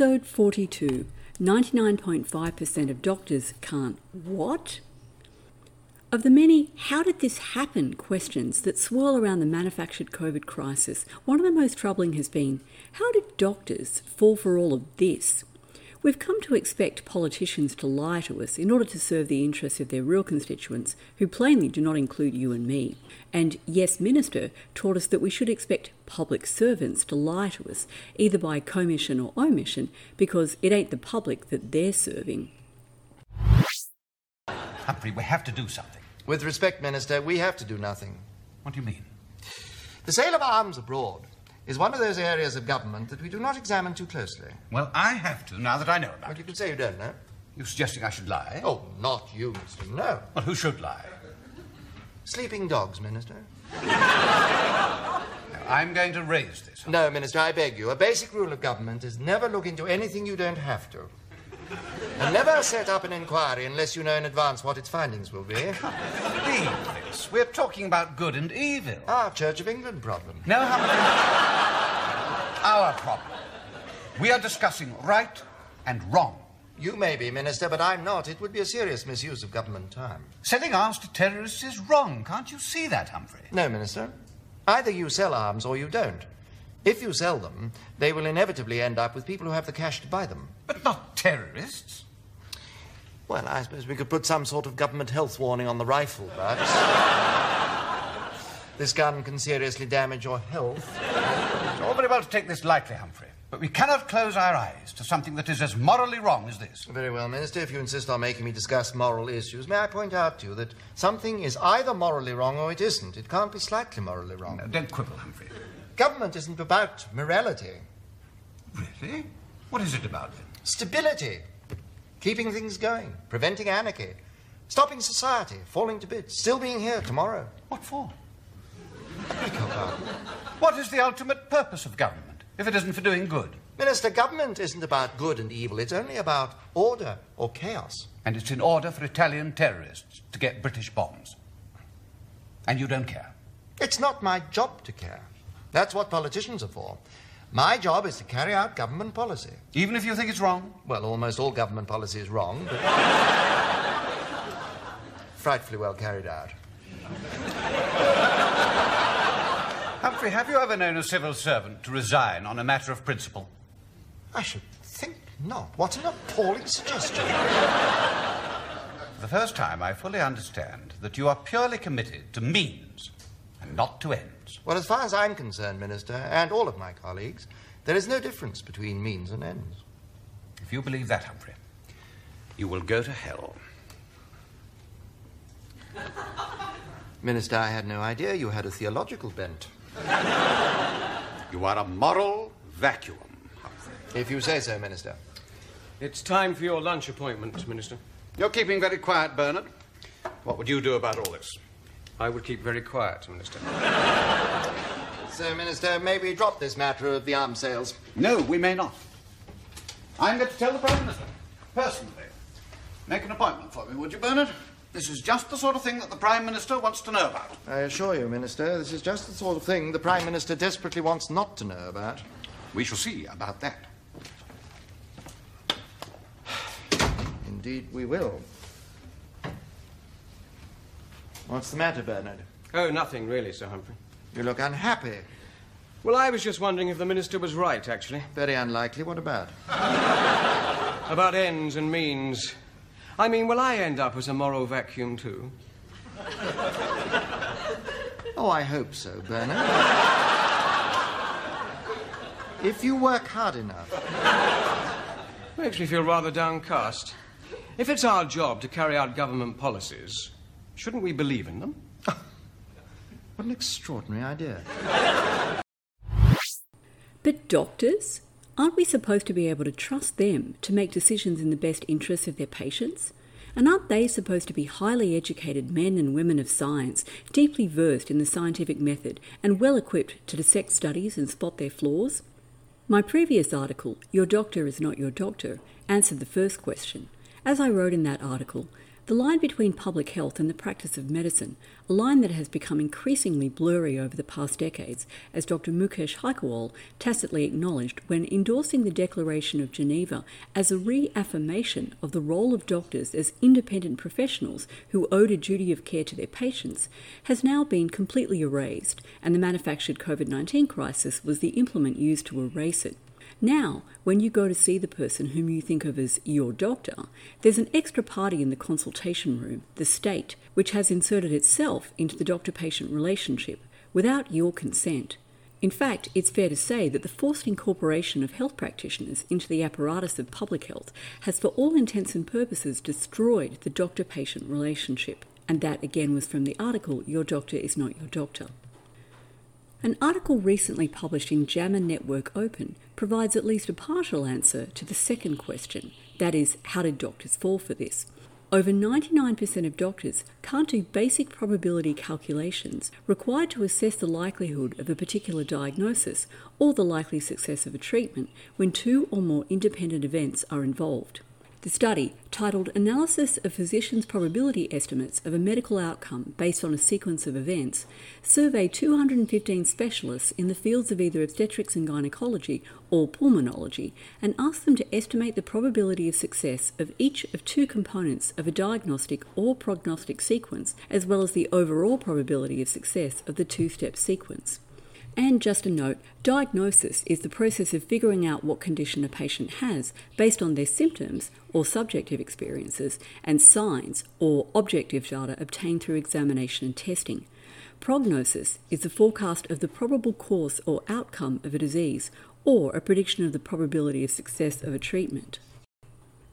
Episode 42 99.5% of doctors can't what? Of the many how did this happen questions that swirl around the manufactured COVID crisis, one of the most troubling has been how did doctors fall for all of this? We've come to expect politicians to lie to us in order to serve the interests of their real constituents, who plainly do not include you and me. And Yes Minister taught us that we should expect public servants to lie to us, either by commission or omission, because it ain't the public that they're serving. Humphrey, we have to do something. With respect, Minister, we have to do nothing. What do you mean? The sale of arms abroad is one of those areas of government that we do not examine too closely. Well, I have to now that I know about But it. you can say you don't know. You're suggesting I should lie? Oh, not you, Mr. No. Well, who should lie? Sleeping dogs, Minister. Now, I'm going to raise this. No, Minister, I beg you. A basic rule of government is never look into anything you don't have to. And never set up an inquiry unless you know in advance what its findings will be. Leave this. We're talking about good and evil. Our Church of England problem. No, Humphrey. Our problem. We are discussing right and wrong. You may be, Minister, but I'm not. It would be a serious misuse of government time. Selling arms to terrorists is wrong. Can't you see that, Humphrey? No, Minister. Either you sell arms or you don't. If you sell them, they will inevitably end up with people who have the cash to buy them. But not terrorists. Well, I suppose we could put some sort of government health warning on the rifle, but. this gun can seriously damage your health. It's all very well to take this lightly, Humphrey. But we cannot close our eyes to something that is as morally wrong as this. Very well, Minister, if you insist on making me discuss moral issues, may I point out to you that something is either morally wrong or it isn't. It can't be slightly morally wrong. Now, don't quibble, Humphrey. Government isn't about morality, Really? What is it about then? stability, keeping things going, preventing anarchy, stopping society falling to bits, still being here tomorrow. What for? Beg your pardon. What is the ultimate purpose of government if it isn't for doing good? Minister, government isn't about good and evil. It's only about order or chaos. And it's in order for Italian terrorists to get British bombs. And you don't care. It's not my job to care. That's what politicians are for. My job is to carry out government policy. Even if you think it's wrong? Well, almost all government policy is wrong, but frightfully well carried out. Humphrey, have you ever known a civil servant to resign on a matter of principle? I should think not. What an appalling suggestion. For the first time, I fully understand that you are purely committed to means not to ends. Well, as far as I'm concerned, Minister, and all of my colleagues, there is no difference between means and ends. If you believe that, Humphrey, you will go to hell. Minister, I had no idea you had a theological bent. You are a moral vacuum, Humphrey. If you say so, Minister. It's time for your lunch appointment, Minister. You're keeping very quiet, Bernard. What would you do about all this? I would keep very quiet, Minister. So, Minister, may we drop this matter of the arms sales? No, we may not. I'm going to tell the Prime Minister, personally. Make an appointment for me, would you, Bernard? This is just the sort of thing that the Prime Minister wants to know about. I assure you, Minister, this is just the sort of thing the Prime Minister desperately wants not to know about. We shall see about that. Indeed, we will. What's the matter, Bernard? Oh, nothing really, Sir Humphrey. You look unhappy. Well, I was just wondering if the Minister was right, actually. Very unlikely. What about? About ends and means. I mean, will I end up as a moral vacuum, too? Oh, I hope so, Bernard. if you work hard enough. Makes me feel rather downcast. If it's our job to carry out government policies, shouldn't we believe in them? What an extraordinary idea. But doctors? aren't we supposed to be able to trust them to make decisions in the best interests of their patients? And aren't they supposed to be highly educated men and women of science, deeply versed in the scientific method, and well equipped to dissect studies and spot their flaws? My previous article, Your Doctor is Not Your Doctor, answered the first question. As I wrote in that article, the line between public health and the practice of medicine, a line that has become increasingly blurry over the past decades, as Dr. Mukesh Haikerwal tacitly acknowledged when endorsing the Declaration of Geneva as a reaffirmation of the role of doctors as independent professionals who owed a duty of care to their patients, has now been completely erased, and the manufactured COVID 19 crisis was the implement used to erase it. Now, when you go to see the person whom you think of as your doctor, there's an extra party in the consultation room, the state, which has inserted itself into the doctor patient relationship without your consent. In fact, it's fair to say that the forced incorporation of health practitioners into the apparatus of public health has, for all intents and purposes, destroyed the doctor patient relationship. And that again was from the article Your Doctor is Not Your Doctor. An article recently published in JAMA Network Open provides at least a partial answer to the second question that is, how did doctors fall for this? Over 99% of doctors can't do basic probability calculations required to assess the likelihood of a particular diagnosis or the likely success of a treatment when two or more independent events are involved. The study, titled Analysis of Physicians' Probability Estimates of a Medical Outcome Based on a Sequence of Events, surveyed 215 specialists in the fields of either obstetrics and gynecology or pulmonology and asked them to estimate the probability of success of each of two components of a diagnostic or prognostic sequence, as well as the overall probability of success of the two step sequence. And just a note diagnosis is the process of figuring out what condition a patient has based on their symptoms or subjective experiences and signs or objective data obtained through examination and testing. Prognosis is the forecast of the probable course or outcome of a disease or a prediction of the probability of success of a treatment.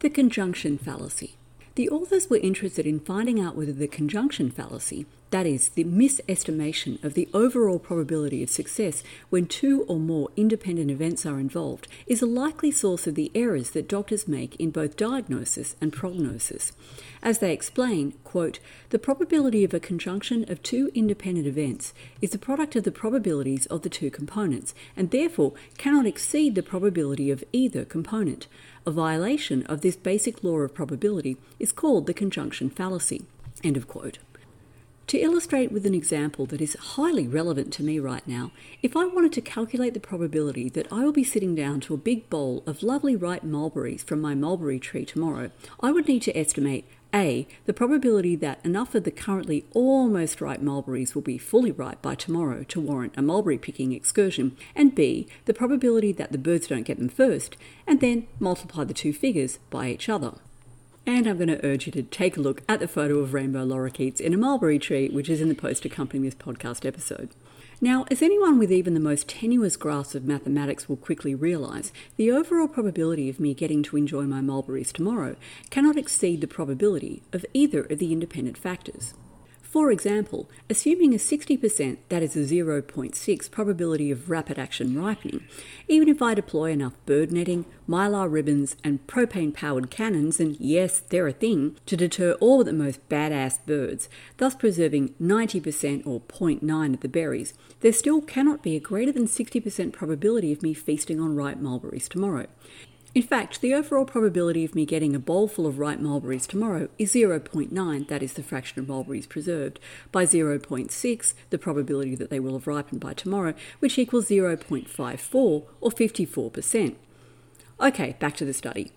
The conjunction fallacy. The authors were interested in finding out whether the conjunction fallacy, that is, the misestimation of the overall probability of success when two or more independent events are involved, is a likely source of the errors that doctors make in both diagnosis and prognosis. As they explain, quote, the probability of a conjunction of two independent events is the product of the probabilities of the two components, and therefore cannot exceed the probability of either component. A violation of this basic law of probability is called the conjunction fallacy. End of quote. To illustrate with an example that is highly relevant to me right now, if I wanted to calculate the probability that I will be sitting down to a big bowl of lovely ripe mulberries from my mulberry tree tomorrow, I would need to estimate a. The probability that enough of the currently almost ripe mulberries will be fully ripe by tomorrow to warrant a mulberry picking excursion, and B. The probability that the birds don't get them first, and then multiply the two figures by each other. And I'm going to urge you to take a look at the photo of rainbow lorikeets in a mulberry tree, which is in the post accompanying this podcast episode. Now, as anyone with even the most tenuous grasp of mathematics will quickly realise, the overall probability of me getting to enjoy my mulberries tomorrow cannot exceed the probability of either of the independent factors. For example, assuming a 60%, that is a 0.6 probability of rapid action ripening, even if I deploy enough bird netting, mylar ribbons, and propane powered cannons, and yes, they're a thing, to deter all the most badass birds, thus preserving 90% or 0.9 of the berries, there still cannot be a greater than 60% probability of me feasting on ripe mulberries tomorrow. In fact, the overall probability of me getting a bowl full of ripe mulberries tomorrow is 0.9, that is the fraction of mulberries preserved, by 0.6, the probability that they will have ripened by tomorrow, which equals 0.54 or 54%. Okay, back to the study.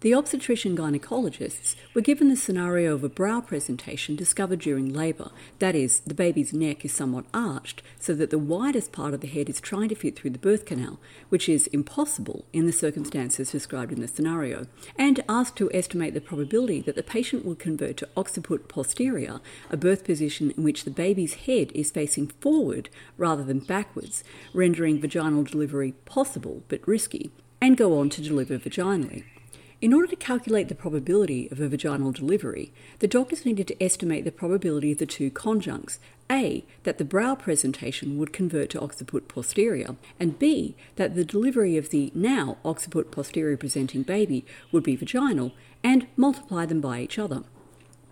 The obstetrician gynecologists were given the scenario of a brow presentation discovered during labour. That is, the baby's neck is somewhat arched so that the widest part of the head is trying to fit through the birth canal, which is impossible in the circumstances described in the scenario, and asked to estimate the probability that the patient will convert to occiput posterior, a birth position in which the baby's head is facing forward rather than backwards, rendering vaginal delivery possible but risky, and go on to deliver vaginally. In order to calculate the probability of a vaginal delivery, the doctors needed to estimate the probability of the two conjuncts A, that the brow presentation would convert to occiput posterior, and B, that the delivery of the now occiput posterior presenting baby would be vaginal, and multiply them by each other.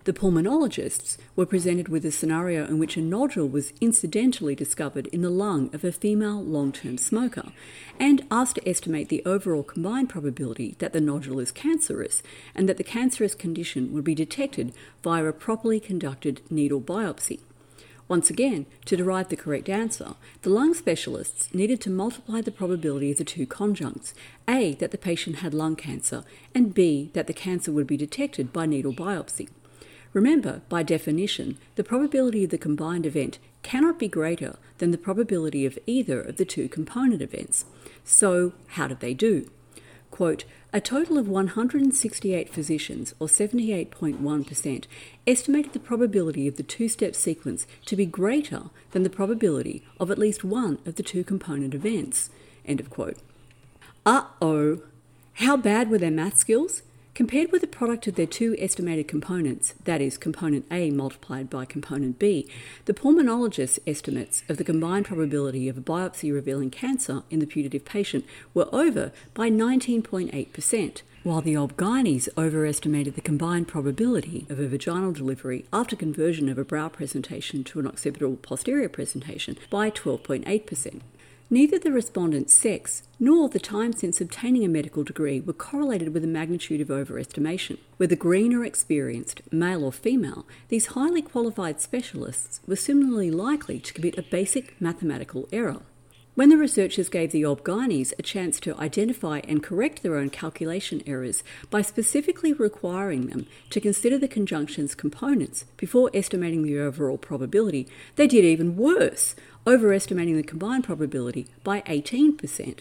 The pulmonologists were presented with a scenario in which a nodule was incidentally discovered in the lung of a female long term smoker and asked to estimate the overall combined probability that the nodule is cancerous and that the cancerous condition would be detected via a properly conducted needle biopsy. Once again, to derive the correct answer, the lung specialists needed to multiply the probability of the two conjuncts A, that the patient had lung cancer, and B, that the cancer would be detected by needle biopsy. Remember, by definition, the probability of the combined event cannot be greater than the probability of either of the two component events. So, how did they do? Quote, a total of 168 physicians, or 78.1%, estimated the probability of the two step sequence to be greater than the probability of at least one of the two component events. End of quote. Uh oh. How bad were their math skills? Compared with the product of their two estimated components, that is, component A multiplied by component B, the pulmonologist's estimates of the combined probability of a biopsy revealing cancer in the putative patient were over by 19.8%, while the OB-GYNs overestimated the combined probability of a vaginal delivery after conversion of a brow presentation to an occipital posterior presentation by 12.8%. Neither the respondent's sex nor the time since obtaining a medical degree were correlated with the magnitude of overestimation. Whether green or experienced, male or female, these highly qualified specialists were similarly likely to commit a basic mathematical error. When the researchers gave the OB-GYNs a chance to identify and correct their own calculation errors by specifically requiring them to consider the conjunction's components before estimating the overall probability, they did even worse, overestimating the combined probability by 18%.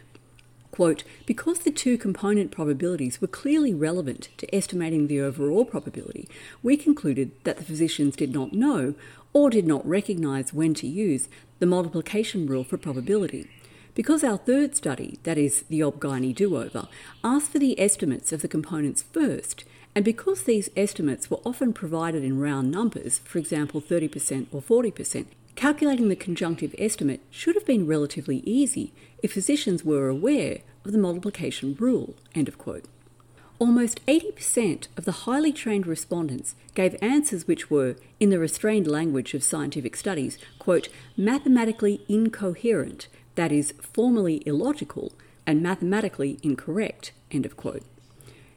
Quote, because the two component probabilities were clearly relevant to estimating the overall probability, we concluded that the physicians did not know or did not recognize when to use the multiplication rule for probability. Because our third study, that is the OB-GYN do-over, asked for the estimates of the components first, and because these estimates were often provided in round numbers, for example 30% or 40%, Calculating the conjunctive estimate should have been relatively easy if physicians were aware of the multiplication rule. End of quote. Almost 80% of the highly trained respondents gave answers which were, in the restrained language of scientific studies, quote, mathematically incoherent, that is, formally illogical, and mathematically incorrect, end of quote.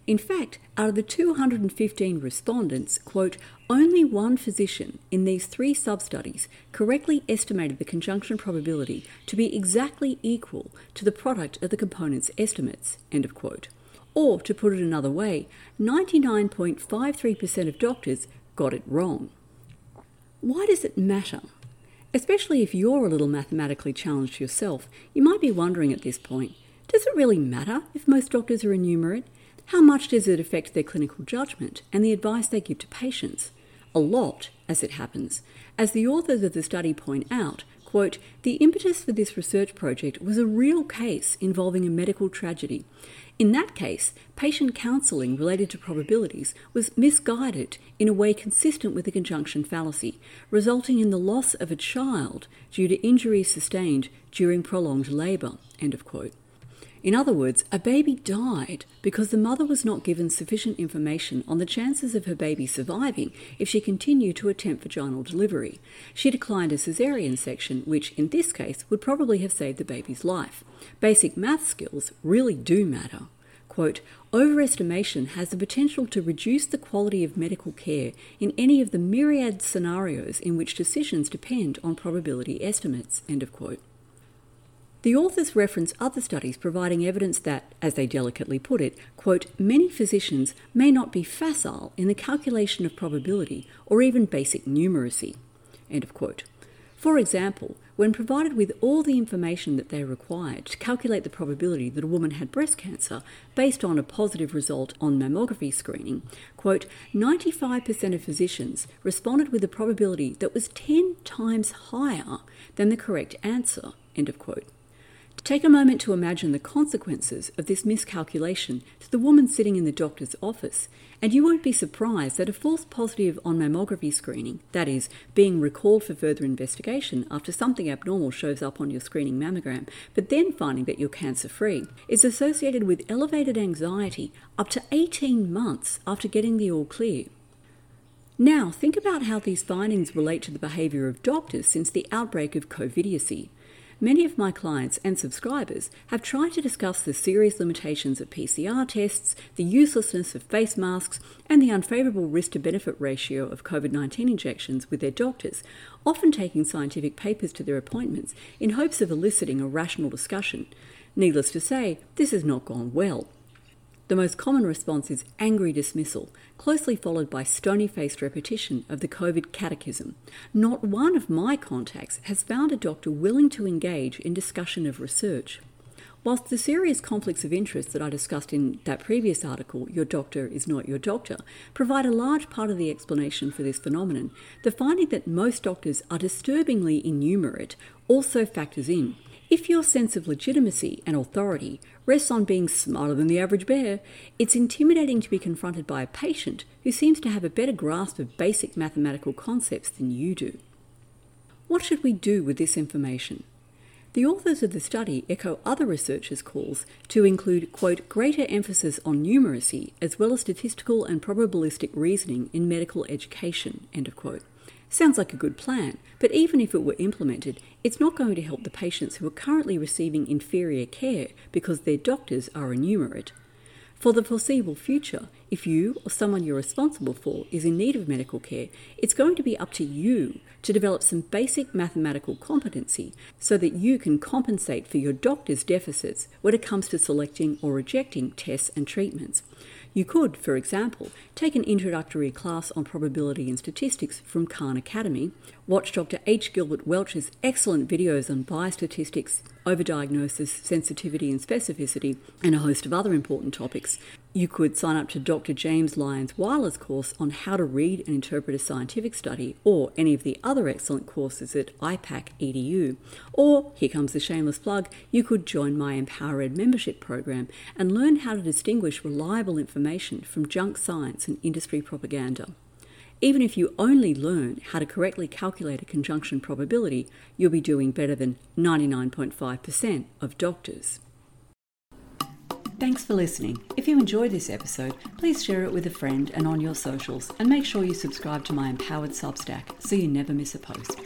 In fact, out of the 215 respondents, quote, only one physician in these three sub-studies correctly estimated the conjunction probability to be exactly equal to the product of the components' estimates, end of quote. Or, to put it another way, 99.53% of doctors got it wrong. Why does it matter? Especially if you're a little mathematically challenged yourself, you might be wondering at this point does it really matter if most doctors are enumerate? How much does it affect their clinical judgment and the advice they give to patients? A lot, as it happens. As the authors of the study point out, quote, the impetus for this research project was a real case involving a medical tragedy. In that case, patient counselling related to probabilities was misguided in a way consistent with the conjunction fallacy, resulting in the loss of a child due to injuries sustained during prolonged labour. End of quote. In other words, a baby died because the mother was not given sufficient information on the chances of her baby surviving if she continued to attempt vaginal delivery. She declined a caesarean section, which in this case would probably have saved the baby's life. Basic math skills really do matter. Quote, overestimation has the potential to reduce the quality of medical care in any of the myriad scenarios in which decisions depend on probability estimates. End of quote. The authors reference other studies providing evidence that, as they delicately put it, quote, many physicians may not be facile in the calculation of probability or even basic numeracy, end of quote. For example, when provided with all the information that they required to calculate the probability that a woman had breast cancer based on a positive result on mammography screening, quote, 95% of physicians responded with a probability that was 10 times higher than the correct answer, end of quote. Take a moment to imagine the consequences of this miscalculation to the woman sitting in the doctor's office, and you won't be surprised that a false positive on mammography screening, that is, being recalled for further investigation after something abnormal shows up on your screening mammogram, but then finding that you're cancer free, is associated with elevated anxiety up to 18 months after getting the all clear. Now, think about how these findings relate to the behaviour of doctors since the outbreak of COVIDiocy. Many of my clients and subscribers have tried to discuss the serious limitations of PCR tests, the uselessness of face masks, and the unfavourable risk to benefit ratio of COVID 19 injections with their doctors, often taking scientific papers to their appointments in hopes of eliciting a rational discussion. Needless to say, this has not gone well. The most common response is angry dismissal, closely followed by stony faced repetition of the COVID catechism. Not one of my contacts has found a doctor willing to engage in discussion of research. Whilst the serious conflicts of interest that I discussed in that previous article, Your Doctor is Not Your Doctor, provide a large part of the explanation for this phenomenon, the finding that most doctors are disturbingly innumerate also factors in. If your sense of legitimacy and authority rests on being smarter than the average bear, it's intimidating to be confronted by a patient who seems to have a better grasp of basic mathematical concepts than you do. What should we do with this information? The authors of the study echo other researchers' calls to include, quote, greater emphasis on numeracy as well as statistical and probabilistic reasoning in medical education, end of quote. Sounds like a good plan, but even if it were implemented, it's not going to help the patients who are currently receiving inferior care because their doctors are enumerate. For the foreseeable future, if you or someone you're responsible for is in need of medical care, it's going to be up to you to develop some basic mathematical competency so that you can compensate for your doctor's deficits when it comes to selecting or rejecting tests and treatments. You could, for example, take an introductory class on probability and statistics from Khan Academy, watch Dr. H. Gilbert Welch's excellent videos on biostatistics, overdiagnosis, sensitivity and specificity, and a host of other important topics. You could sign up to Dr. James Lyons Weiler's course on how to read and interpret a scientific study, or any of the other excellent courses at IPAC edu. Or, here comes the shameless plug, you could join my EmpowerEd membership program and learn how to distinguish reliable information from junk science and industry propaganda. Even if you only learn how to correctly calculate a conjunction probability, you'll be doing better than 99.5% of doctors. Thanks for listening. If you enjoyed this episode, please share it with a friend and on your socials, and make sure you subscribe to my Empowered Substack so you never miss a post.